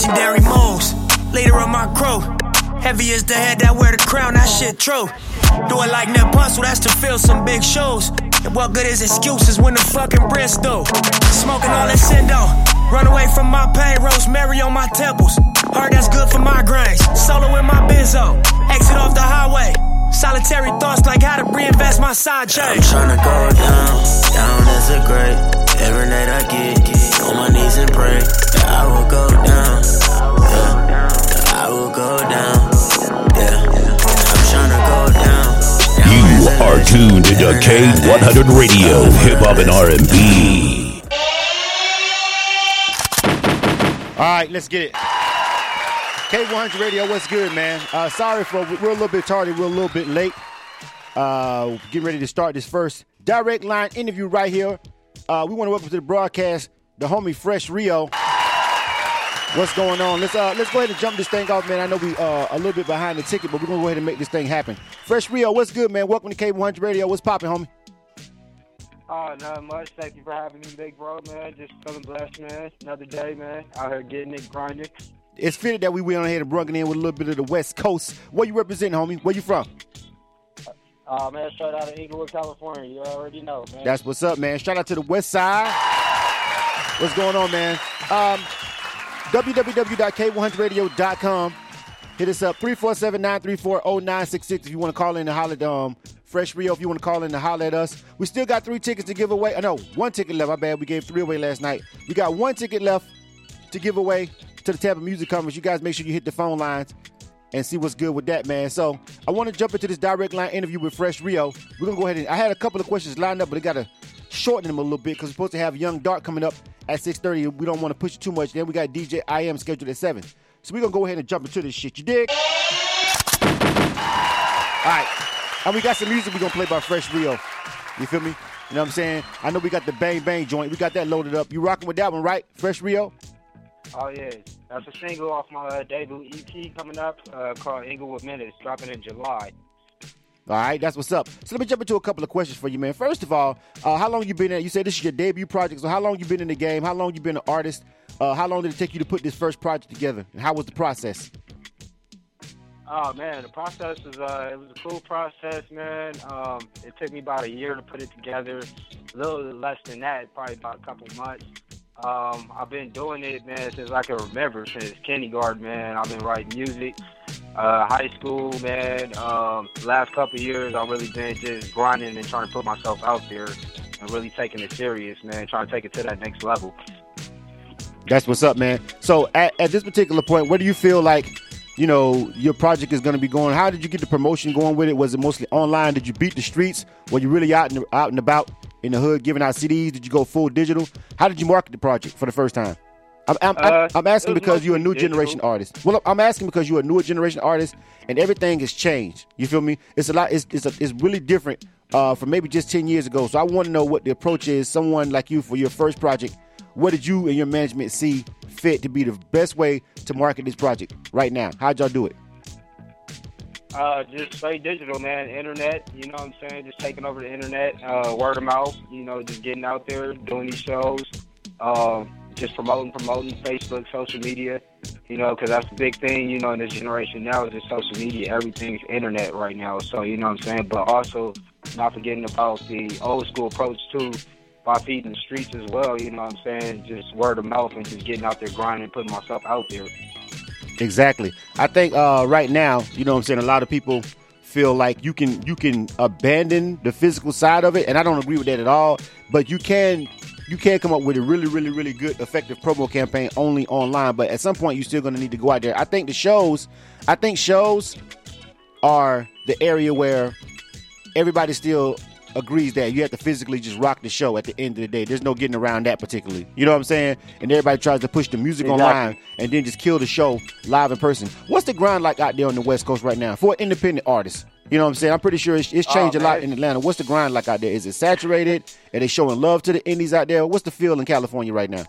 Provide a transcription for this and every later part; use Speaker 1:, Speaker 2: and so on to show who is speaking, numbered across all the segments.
Speaker 1: Legendary moves, leader of my crew. Heavy as the head that wear the crown, that shit true. Do it like Hussle, that's to fill some big shoes. And what good is excuses when the fucking Bristol? Smoking all that Sindo. Run away from my pain, rosemary on my temples. Heard that's good for migraines. Solo in my benzo. Exit off the highway. Solitary thoughts like how to reinvest my side chain.
Speaker 2: I'm tryna go down, down as a great. Every night I get, get on my knees and pray that I will go down. Yeah, that I will go down. Yeah, I'm tryna go down. down
Speaker 3: You are tuned to
Speaker 2: Every night I
Speaker 3: K100 Radio, Hip Hop and R&B.
Speaker 4: All right, let's get it. K100 Radio, what's good, man? Uh, sorry for we're a little bit tardy, we're a little bit late. Uh, getting ready to start this first direct line interview right here. Uh, we want to welcome to the broadcast the homie Fresh Rio. What's going on? Let's uh, let's go ahead and jump this thing off, man. I know we uh, a little bit behind the ticket, but we're gonna go ahead and make this thing happen. Fresh Rio, what's good, man? Welcome to K100 Radio. What's popping, homie?
Speaker 5: Oh, not much. Thank you for having me, big bro, man. Just feeling blessed, man. Another day, man. Out here getting it, grinding.
Speaker 4: It's fitted that we went on ahead and brought it in with a little bit of the West Coast. Where you represent, homie? Where you from?
Speaker 5: Uh, man, straight out of Inglewood, California. You already know, man.
Speaker 4: That's what's up, man. Shout out to the West Side. What's going on, man? Um, www.k100radio.com. Hit us up 347-934-0966 if you want to call in and holler at um, Fresh Rio. If you want to call in and holler at us. We still got three tickets to give away. I know one ticket left. My bad. We gave three away last night. We got one ticket left to give away to the Tampa Music Conference. You guys make sure you hit the phone lines and see what's good with that, man. So I want to jump into this direct line interview with Fresh Rio. We're gonna go ahead and I had a couple of questions lined up, but I gotta shorten them a little bit because we're supposed to have Young Dark coming up at 6:30. We don't want to push it too much. Then we got DJ I am scheduled at seven. So we're gonna go ahead and jump into this shit. You dig? All right. And we got some music we're gonna play by Fresh Rio. You feel me? You know what I'm saying? I know we got the Bang Bang joint. We got that loaded up. You rocking with that one, right? Fresh Rio?
Speaker 5: Oh, yeah. That's a single off my uh, debut EP coming up uh, called Inglewood Minutes, dropping in July.
Speaker 4: All right, that's what's up. So let me jump into a couple of questions for you, man. First of all, uh, how long you been in? You said this is your debut project. So how long you been in the game? How long you been an artist? Uh, how long did it take you to put this first project together? And how was the process?
Speaker 5: Oh man, the process was uh, it was a cool process, man. Um, it took me about a year to put it together, a little less than that, probably about a couple months. Um, I've been doing it, man, since I can remember, since kindergarten, man. I've been writing music, uh, high school, man. Um, last couple years, I've really been just grinding and trying to put myself out there and really taking it serious, man. Trying to take it to that next level.
Speaker 4: That's what's up, man. So at, at this particular point, where do you feel like, you know, your project is going to be going? How did you get the promotion going with it? Was it mostly online? Did you beat the streets? Were you really out and out and about in the hood giving out CDs? Did you go full digital? How did you market the project for the first time? I'm, I'm, I'm-
Speaker 5: Uh,
Speaker 4: I'm asking because you're a new
Speaker 5: mostly
Speaker 4: generation
Speaker 5: digital.
Speaker 4: artist. Well, I'm asking because you're a newer generation artist, and everything has changed. You feel me? It's a lot. It's it's, a, it's really different uh, from maybe just ten years ago. So I want to know what the approach is. Someone like you for your first project. What did you and your management see fit to be the best way to market this project right now? How'd y'all do it?
Speaker 5: Uh, just stay digital, man. Internet, you know what I'm saying? Just taking over the internet, uh, word of mouth, you know, just getting out there, doing these shows, um, just promoting, promoting Facebook, social media, you know, because that's the big thing, you know, in this generation now is just social media. Everything's internet right now. So, you know what I'm saying? But also, not forgetting about the old school approach, too, by feeding the streets as well, you know what I'm saying? Just word of mouth and just getting out there grinding, putting myself out there.
Speaker 4: Exactly. I think uh, right now, you know what I'm saying, a lot of people feel like you can you can abandon the physical side of it, and I don't agree with that at all. But you can you can come up with a really, really, really good, effective promo campaign only online. But at some point, you're still going to need to go out there. I think the shows, I think shows are the area where everybody still agrees that you have to physically just rock the show at the end of the day. There's no getting around that particularly. You know what I'm saying? And everybody tries to push the music
Speaker 5: Exactly.
Speaker 4: online and then just kill the show live in person. What's the grind like out there on the West Coast right now for independent artists? You know what I'm saying? I'm pretty sure it's, it's oh, changed
Speaker 5: Oh,
Speaker 4: a lot in Atlanta. What's the grind like out there? Is it saturated? Are they showing love to the indies out there? What's the feel in California right now?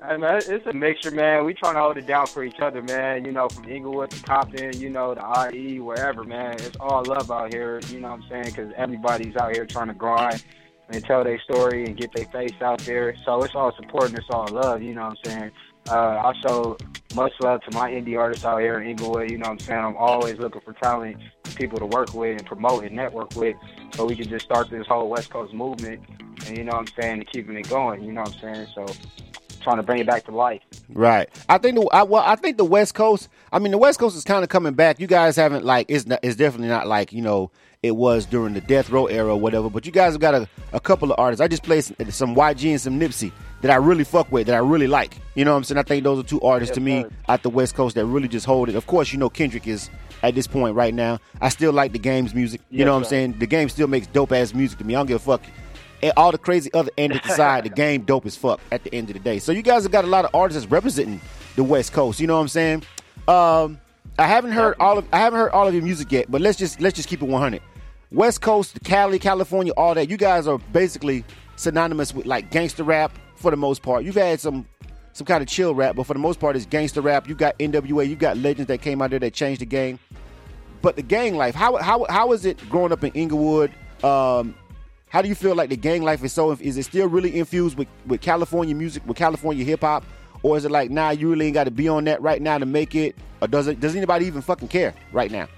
Speaker 5: Hey man, it's a mixture, man. We trying to hold it down for each other, man. You know, from Inglewood to Compton, you know, to IE, wherever, man. It's all love out here. You know what I'm saying? Because everybody's out here trying to grind and tell their story and get their face out there. So it's all support and it's all love. You know what I'm saying? Uh, I also, much love to my indie artists out here in Inglewood. You know what I'm saying? I'm always looking for talent, people to work with and promote and network with, so we can just start this whole West Coast movement. And you know what I'm saying? And keeping it going. You know what I'm saying? So trying to bring it back to life.
Speaker 4: Right. I think the I, well, I think the West Coast. I mean, the West Coast is kind of coming back. You guys haven't like it's not, it's definitely not like you know it was during the Death Row era or whatever. But you guys have got a, a couple of artists. I just played some, some YG and some Nipsey that I really fuck with that I really like. You know what I'm saying? I think those are two artists to me
Speaker 5: sir.
Speaker 4: at the West Coast that really just hold it. Of course, you know Kendrick is at this point right now. I still like the game's music. You know what I'm saying? The game still makes dope ass music to me. I don't give a fuck. And all the crazy other antics aside, the side, the game dope as fuck at the end of the day. So you guys have got a lot of artists representing the West Coast. You know what I'm saying? Um, I haven't heard all of I haven't heard all of your music yet, but let's just let's just keep it 100. West Coast, Cali, California, all that. You guys are basically synonymous with like gangster rap for the most part. You've had some some kind of chill rap, but for the most part, it's gangster rap. You got NWA, you got legends that came out there that changed the game. But the gang life, how how how is it growing up in Inglewood? Um, how do you feel like the gang life is so? Is it still really infused with, with California music, with California hip hop, or is it like nah, you really ain't got to be on that right now to make it, or does it? Does anybody even fucking care right now?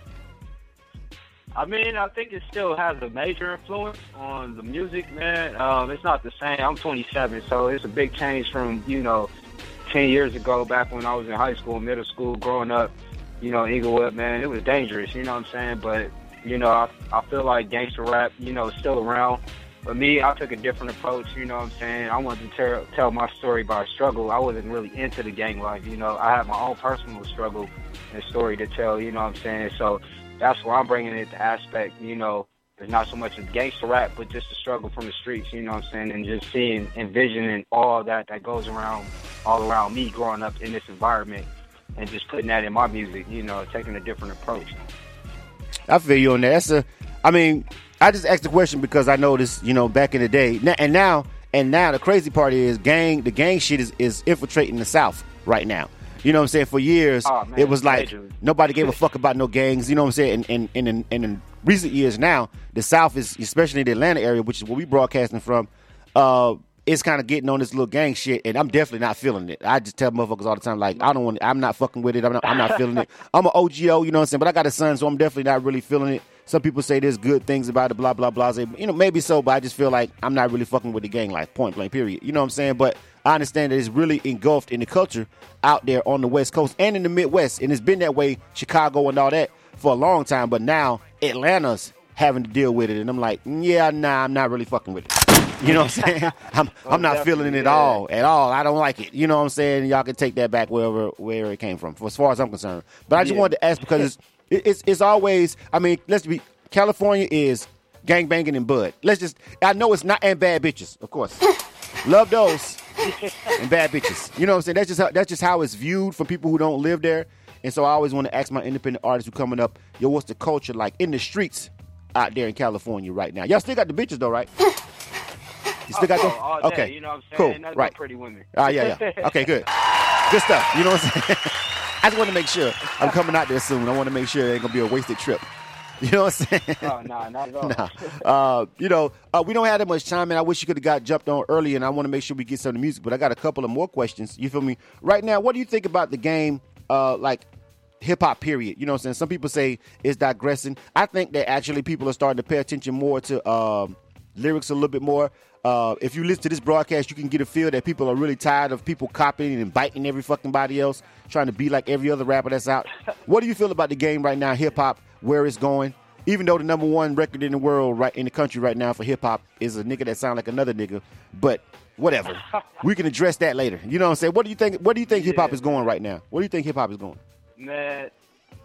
Speaker 5: I mean, I think it still has a major influence on the music, man. Um, it's not the same. I'm 27, so it's a big change from you know 10 years ago, back when I was in high school, middle school, growing up. You know, Inglewood, man, it was dangerous. You know what I'm saying? But you know, I, I feel like gangster rap, you know, is still around. But me, I took a different approach. You know what I'm saying? I wanted to tell, tell my story about struggle. I wasn't really into the gang life. You know, I had my own personal struggle and story to tell. You know what I'm saying? So that's why I'm bringing it to aspect, you know, there's not so much a gangster rap, but just the struggle from the streets, you know what I'm saying, and just seeing, envisioning all that that goes around, all around me growing up in this environment, and just putting that in my music, you know, taking a different approach.
Speaker 4: I feel you on that. That's a, I mean, I just asked the question because I noticed, you know, back in the day, and now, and now the crazy part is, gang, the gang shit is, is infiltrating the South right now. You know what I'm saying? For years,
Speaker 5: Oh, man,
Speaker 4: it was like
Speaker 5: majorly.
Speaker 4: nobody gave a fuck about no gangs. You know what I'm saying? And and, and, in, and in recent years now, the South is, especially the Atlanta area, which is where we broadcasting from, uh, it's kind of getting on this little gang shit, and I'm definitely not feeling it. I just tell motherfuckers all the time, like, I don't want, I'm not fucking with it. I'm not, I'm not feeling it. I'm an OGO, you know what I'm saying? But I got a son, so I'm definitely not really feeling it. Some people say there's good things about it, blah blah blah. Say, you know, maybe so, but I just feel like I'm not really fucking with the gang life. Point blank, period. You know what I'm saying? But I understand that it's really engulfed in the culture out there on the West Coast and in the Midwest, and it's been that way, Chicago and all that for a long time. But now Atlanta's having to deal with it, and I'm like, yeah, nah, I'm not really fucking with it. You know what I'm saying? I'm I'm not oh, feeling it at all, at all. I don't like it. You know what I'm saying? Y'all can take that back wherever where it came from, as far as I'm concerned. But I just
Speaker 5: Yeah.
Speaker 4: wanted to ask because it's it- it's it's always. I mean, let's be. California is gang banging and bud. Let's just. I know it's not and bad bitches, of course. Love those and bad bitches. You know what I'm saying? That's just how, that's just how it's viewed from people who don't live there. And so I always want to ask my independent artists who coming up, yo, what's the culture like in the streets out there in California right now? Y'all still got the bitches though, right? You still got
Speaker 5: Oh,
Speaker 4: them?
Speaker 5: day,
Speaker 4: okay,
Speaker 5: you know what I'm saying?
Speaker 4: cool,
Speaker 5: Nothing
Speaker 4: right?
Speaker 5: pretty women.
Speaker 4: Ah, yeah, yeah. Okay, good, good stuff. You know what I'm saying? I just want to make sure I'm coming out there soon. I want to make sure it ain't gonna be a wasted trip. You know what I'm saying?
Speaker 5: Oh, no, not at all.
Speaker 4: Nah. Uh, you know, uh, we don't have that much time, and I wish you could have got jumped on early, and I want to make sure we get some of the music. But I got a couple of more questions. You feel me? Right now, what do you think about the game, uh, like hip hop, period? You know what I'm saying? Some people say it's digressing. I think that actually people are starting to pay attention more to um, lyrics a little bit more. Uh, if you listen to this broadcast, you can get a feel that people are really tired of people copying and biting every fucking body else, trying to be like every other rapper that's out. What do you feel about the game right now, hip hop, where it's going? Even though the number one record in the world, right in the country right now for hip hop is a nigga that sound like another nigga, but whatever, we can address that later. You know what I'm saying? What do you think? What do you think hip hop is going right now? What do you think hip hop is going?
Speaker 5: Man,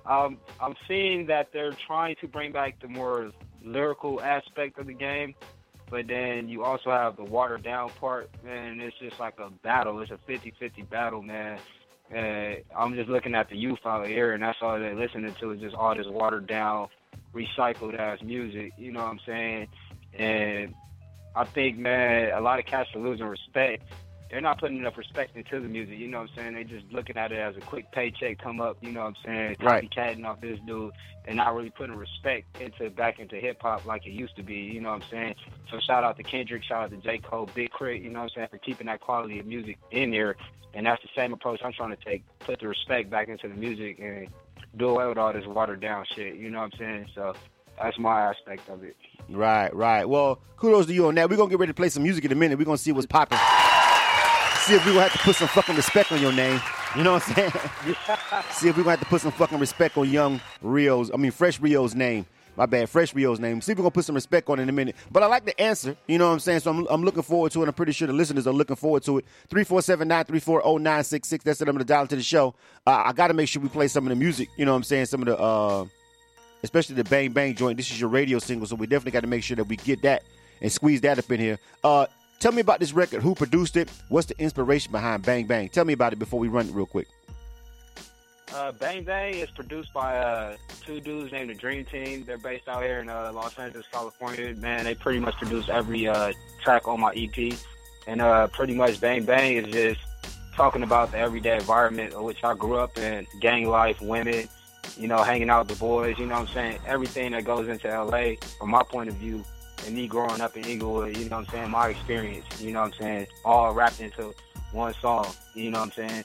Speaker 5: um, I'm seeing that they're trying to bring back the more lyrical aspect of the game, but then you also have the watered down part, man. It's just like a battle. It's a 50-50 battle, man. And I'm just looking at the youth out here, and that's all they're listening to is just all this watered down, recycled ass music. You know what I'm saying? And I think, man, a lot of cats are losing respect they're not putting enough respect into the music. You know what I'm saying? They're just looking at it as a quick paycheck come up. You know what I'm saying?
Speaker 4: Right.
Speaker 5: Copycatting off this dude and not really putting respect into back into hip hop like it used to be. You know what I'm saying? So shout out to Kendrick, shout out to J Cole, Big Crit. You know what I'm saying for keeping that quality of music in there. And that's the same approach I'm trying to take. Put the respect back into the music and do away with all this watered down shit. You know what I'm saying? So that's my aspect of it.
Speaker 4: Right, right. Well, kudos to you on that. We're gonna get ready to play some music in a minute. We're gonna see what's popping. See if we're gonna have to put some fucking respect on your name. You know what I'm saying? see if we're gonna have to put some fucking respect on young Rio's, I mean Fresh Rio's name. My bad, Fresh Rio's name. See if we're gonna put some respect on it in a minute. But I like the answer, you know what I'm saying? So I'm, I'm looking forward to it. I'm pretty sure the listeners are looking forward to it. 347-934-0966. That's the number to dial into the show. Uh, I gotta make sure we play some of the music, you know what I'm saying? Some of the uh especially the Bang Bang joint. This is your radio single, so we definitely got to make sure that we get that and squeeze that up in here. Uh, tell me about this record. Who produced it? What's the inspiration behind Bang Bang? Tell me about it before we run it real quick.
Speaker 5: Uh, Bang Bang is produced by uh, two dudes named the Dream Team. They're based out here in uh, Los Angeles, California. Man, they pretty much produce every uh, track on my EP. And uh, pretty much Bang Bang is just talking about the everyday environment in which I grew up in, gang life, women, you know, hanging out with the boys, you know what I'm saying? Everything that goes into LA from my point of view and me growing up in Inglewood, you know what I'm saying, my experience, you know what I'm saying, all wrapped into one song, you know what I'm saying?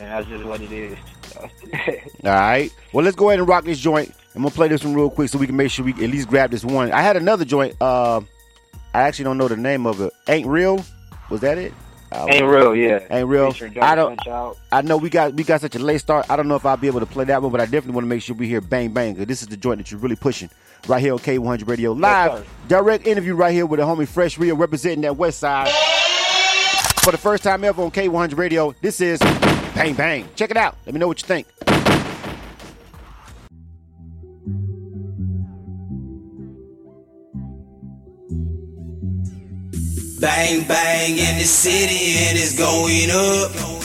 Speaker 5: And that's just what it is.
Speaker 4: All right. Well, let's go ahead and rock this joint. I'm gonna play this one real quick so we can make sure we at least grab this one. I had another joint. Uh, I actually don't know the name of it. Ain't real. Was that it?
Speaker 5: Ain't real, yeah.
Speaker 4: Ain't real. I don't. I know we got we got such a late start. I don't know if I'll be able to play that one, but I definitely want to make sure we hear Bang Bang because this is the joint that you're really pushing right here on K100 Radio live,
Speaker 5: sir.
Speaker 4: direct interview right here with the homie Fresh Rio representing that West Side for the first time ever on K100 Radio. This is Bang Bang. Check it out. Let me know what you think.
Speaker 2: Bang bang in the city and it's going up.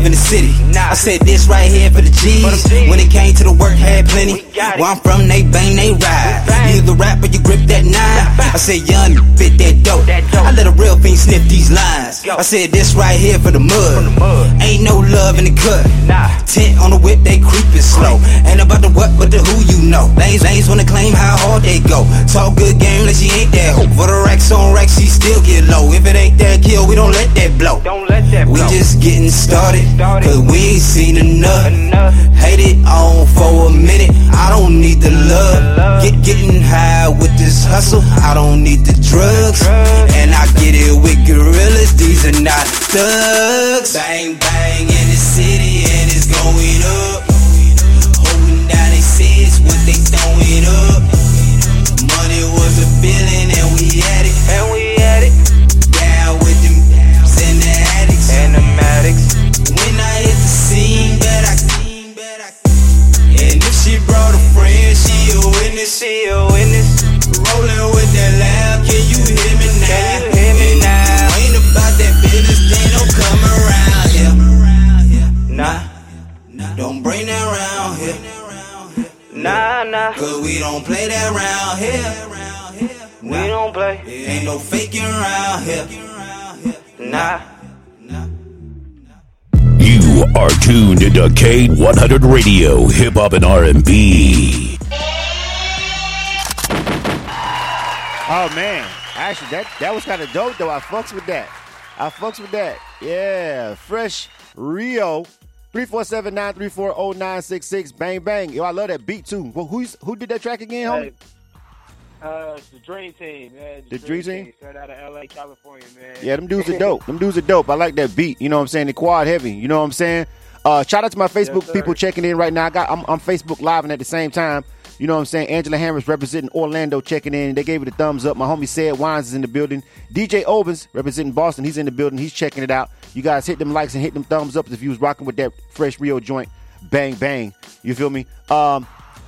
Speaker 2: Love in the city. I said this right here for the G's.
Speaker 5: For them G's.
Speaker 2: When it came to the work, had plenty.
Speaker 5: We got it.
Speaker 2: Where I'm from, they bang, they ride. You either rap or you grip that nine. I said young, fit that dope.
Speaker 5: That dope.
Speaker 2: I let a real fiend sniff these lines. I said this right here for the mud.
Speaker 5: The.
Speaker 2: Ain't no love in the cut.
Speaker 5: Nah.
Speaker 2: Tent on the whip, they creepin' slow. Ain't about the what, but the who you know. Lanes, lanes wanna claim how hard they go. Talk good game like she ain't that hoe. For the racks on racks, she still get low. If it ain't that kill, we don't let that blow.
Speaker 5: Don't
Speaker 2: We just getting started, cause we ain't seen enough. Hate it on for a minute, I don't need the love. Get getting high with this hustle, I don't need the drugs.
Speaker 5: Drugs.
Speaker 2: And I get it with gorillas, these are not thugs. Bang bang in the city and it's going up. Don't bring that round here.
Speaker 5: nah, nah.
Speaker 2: Cause we don't play that round here.
Speaker 5: We don't play,
Speaker 2: Ain't no faking around here.
Speaker 5: nah.
Speaker 3: You are tuned into K100 Radio, Hip Hop and R&B.
Speaker 4: Oh man, actually that that was kind of dope though. I fucks with that. I fucks with that. Yeah, Fresh Rio. 347-934-0966. Bang bang. Yo, I love that beat too. Well, who's who did that track again, homie?
Speaker 5: Hey, Uh, it's the Dream Team, man.
Speaker 4: The Dream Team?
Speaker 5: Straight out of LA, California, man.
Speaker 4: Yeah, them dudes are dope. them dudes are dope. I like that beat. You know what I'm saying? The quad heavy. You know what I'm saying? Uh, shout out to my Facebook
Speaker 5: sir.
Speaker 4: people checking in right now. I got I'm, I'm Facebook live and at the same time, you know what I'm saying? Angela Hammers representing Orlando checking in. They gave it a thumbs up. My homie said Wines is in the building. DJ Ovens representing Boston. He's in the building. He's checking it out. You guys hit them likes and hit them thumbs up if you was rocking with that fresh Rio joint. Bang bang. You feel me? Um,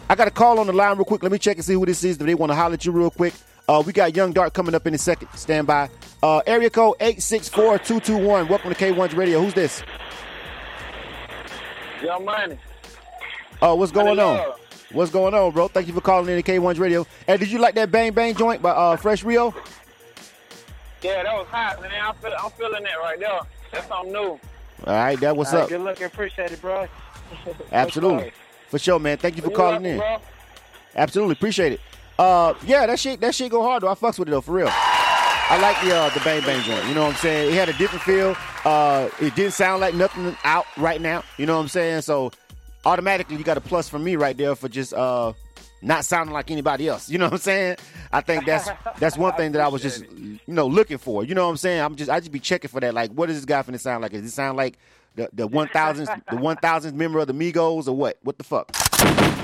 Speaker 4: I got a call on the line real quick. Let me check and see who this is. If they want to holler at you real quick. Uh, we got Young Dark coming up in a second. Stand by. Uh, area code 864-221. Welcome to K1's Radio. Who's this?
Speaker 6: Young Money.
Speaker 4: Oh, what's going
Speaker 6: Money
Speaker 4: on?
Speaker 6: Love.
Speaker 4: What's going on, bro? Thank you for calling in to K1's Radio. Hey, did you like that Bang Bang joint by uh, Fresh Rio?
Speaker 6: Yeah, that was hot, man. I'm, feel, I'm feeling that right there. That's something new.
Speaker 4: All right, that what's
Speaker 5: right,
Speaker 4: up?
Speaker 5: Good looking. Appreciate it, bro.
Speaker 4: Absolutely. For sure, man. Thank you for
Speaker 6: You
Speaker 4: calling in.
Speaker 6: bro.
Speaker 4: Absolutely. Appreciate it. Uh, yeah, that shit that shit go hard though. I fucks with it though, for real. I like the uh, the Bang Bang joint. You know what I'm saying? It had a different feel. Uh, it didn't sound like nothing out right now. You know what I'm saying? So automatically you got a plus from me right there for just uh not sounding like anybody else. You know what I'm saying? I think that's that's one thing that I was just you know looking for. You know what I'm saying? I'm just I just be checking for that. Like, what is this guy finna sound like? Does it sound like the the one thousandth the one thousandth member of the Migos or what? What the fuck?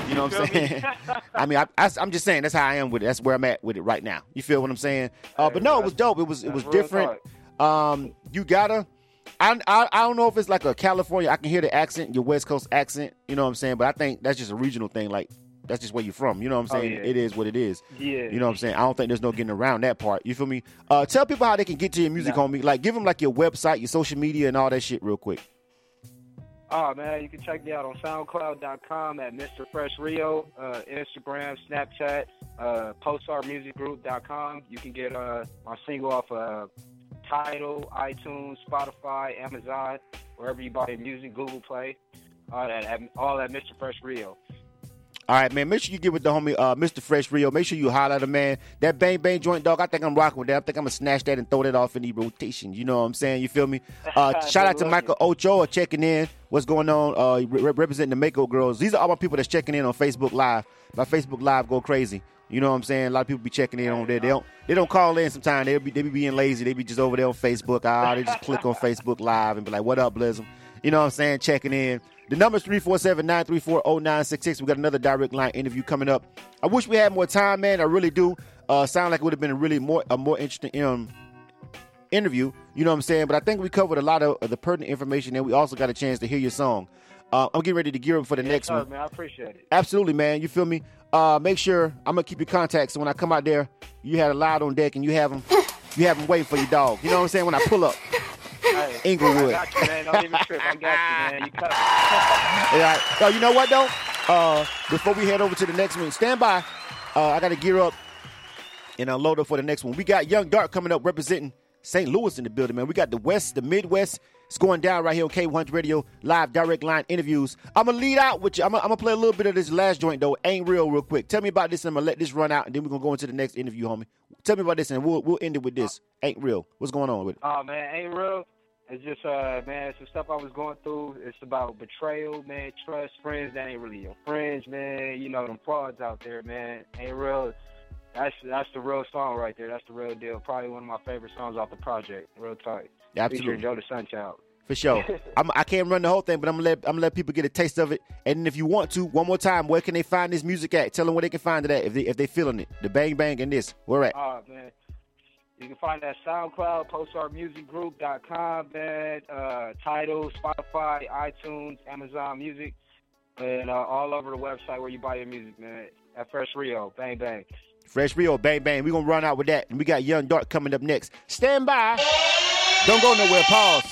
Speaker 4: You know what I'm saying? I mean, I, I, am just saying that's how I am with it. That's where I'm at with it right now. You feel what I'm saying? Uh, but no, it was dope. It was it was different. Um, you gotta. I, I I don't know if it's like a California. I can hear the accent, your West Coast accent. You know what I'm saying? But I think that's just a regional thing. Like that's just where you're from. You know what I'm
Speaker 5: Oh,
Speaker 4: saying?
Speaker 5: yeah.
Speaker 4: It is what it is.
Speaker 5: Yeah.
Speaker 4: You know what I'm saying? I don't think there's no getting around that part. You feel me? Uh, tell people how they can get to your music, homie. Like give them like your website, your social media, and all that shit real quick.
Speaker 5: Oh man, you can check me out on SoundCloud.com at Mr. Fresh Rio, uh, Instagram, Snapchat, uh, PostArtMusicGroup.com. You can get uh, my single off uh, Tidal, iTunes, Spotify, Amazon, wherever you buy your music, Google Play, all at, at all at Mr. Fresh Rio.
Speaker 4: All right, man. Make sure you get with the homie uh, Mr. Fresh Rio. Make sure you holler at him, man. That bang bang joint dog. I think I'm rocking with that. I think I'm gonna snatch that and throw that off in the rotation. You know what I'm saying? You feel me? Uh, shout out to Michael Ochoa checking in. What's going on? Uh, re- representing the Mako girls. These are all my people that's checking in on Facebook Live. My Facebook Live go crazy. You know what I'm saying? A lot of people be checking in on there. They don't they don't call in sometimes. They be they be being lazy. They be just over there on Facebook. Ah, they just click on Facebook Live and be like, "What up, Blizzum?" You know what I'm saying? Checking in. The number's 347-934-0966. We got another direct line interview coming up. I wish we had more time, man. I really do. Uh, sound like it would have been a really more a more interesting um, interview. You know what I'm saying? But I think we covered a lot of, of the pertinent information, and we also got a chance to hear your song. Uh, I'm getting ready to gear up for the next
Speaker 5: sir,
Speaker 4: one.
Speaker 5: man. I appreciate it.
Speaker 4: Absolutely, man. You feel me? Uh, make sure I'm gonna keep your contacts. So when I come out there, you had a loud on deck, and you have them, you have them waiting for your dog. You know what I'm saying? When I pull up,
Speaker 5: Hey,
Speaker 4: Inglewood.
Speaker 5: I got you, man. Don't even trip. I got you, man. You covered.
Speaker 4: Yeah. Oh, you know what though? Uh, before we head over to the next one, stand by. Uh, I got to gear up and unload up for the next one. We got Young Dark coming up representing St. Louis in the building, man. We got the West, the Midwest. It's going down right here on K100 Radio, live direct line interviews. I'm gonna lead out with you. I'm gonna, I'm gonna play a little bit of this last joint though. Ain't real, real quick. Tell me about this, and I'm gonna let this run out, and then we're gonna go into the next interview, homie. Tell me about this, and we'll we'll end it with this. Ain't real. What's going on with it?
Speaker 5: Oh man, ain't real. It's just uh man, it's the stuff I was going through. It's about betrayal, man, trust, friends that ain't really your friends, man. You know them frauds out there, man. Ain't real. That's that's the real song right there. That's the real deal. Probably one of my favorite songs off the project. Real tight.
Speaker 4: Absolutely.
Speaker 5: Featuring Joe the Sunchild.
Speaker 4: For sure. I'm, I can't run the whole thing, but I'm gonna let I'm gonna let people get a taste of it. And if you want to, one more time, where can they find this music at? Tell them where they can find it at if they if they feeling it. The bang bang and this. Where at?
Speaker 5: Oh man. You can find that SoundCloud, PostArtMusicGroup.com, man. Uh, Tidal, Spotify, iTunes, Amazon Music, and uh, all over the website where you buy your music, man. At Fresh Rio, bang bang.
Speaker 4: Fresh Rio, bang bang. We're gonna run out with that. And we got Young Dark coming up next. Stand by. Don't go nowhere. Pause.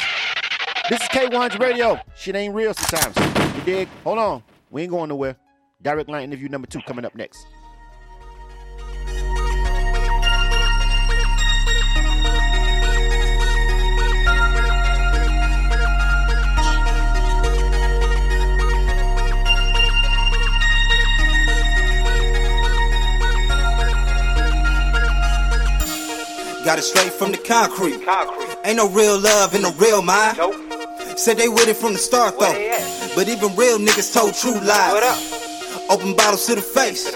Speaker 4: This is K1's radio. Shit ain't real sometimes. You dig? Hold on. We ain't going nowhere. Direct line interview number two coming up next.
Speaker 7: Got it straight from the concrete. Ain't no real love in the real mind. Said they with it from the start though. But even real niggas told true lies. Open bottles to the face.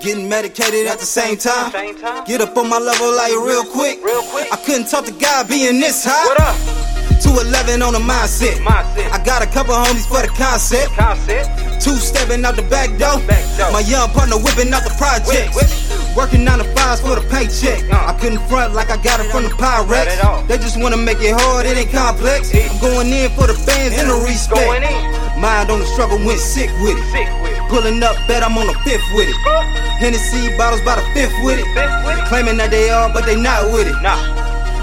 Speaker 2: Getting medicated at the same time.
Speaker 7: Same time.
Speaker 2: Get up on my level like real quick.
Speaker 7: Real quick.
Speaker 2: I couldn't talk to God being this high.
Speaker 7: What up?
Speaker 2: 211 on the mindset.
Speaker 7: Mindset.
Speaker 2: I got a couple homies for the concept.
Speaker 7: Concept.
Speaker 2: Two stepping out the back door.
Speaker 7: Back door.
Speaker 2: My young partner whipping out the projects.
Speaker 7: Whip,
Speaker 2: Working nine to fives for the paycheck. I couldn't front like I got it from the Pyrex. They just wanna make it hard, it ain't complex. I'm going in for the fans and the respect. Mind on the struggle, went sick with it.
Speaker 7: Sick with.
Speaker 2: Pulling up, bet I'm on the fifth with it. Hennessy bottles by the fifth with it.
Speaker 7: Fifth with it.
Speaker 2: Claiming that they are, but they not with it.
Speaker 7: Nah,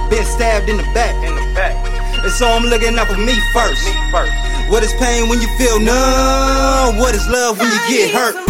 Speaker 2: Been stabbed in the back.
Speaker 7: in the back.
Speaker 2: And so I'm looking out for me first.
Speaker 7: Me first.
Speaker 2: What is pain when you feel numb? What is love when you get hurt?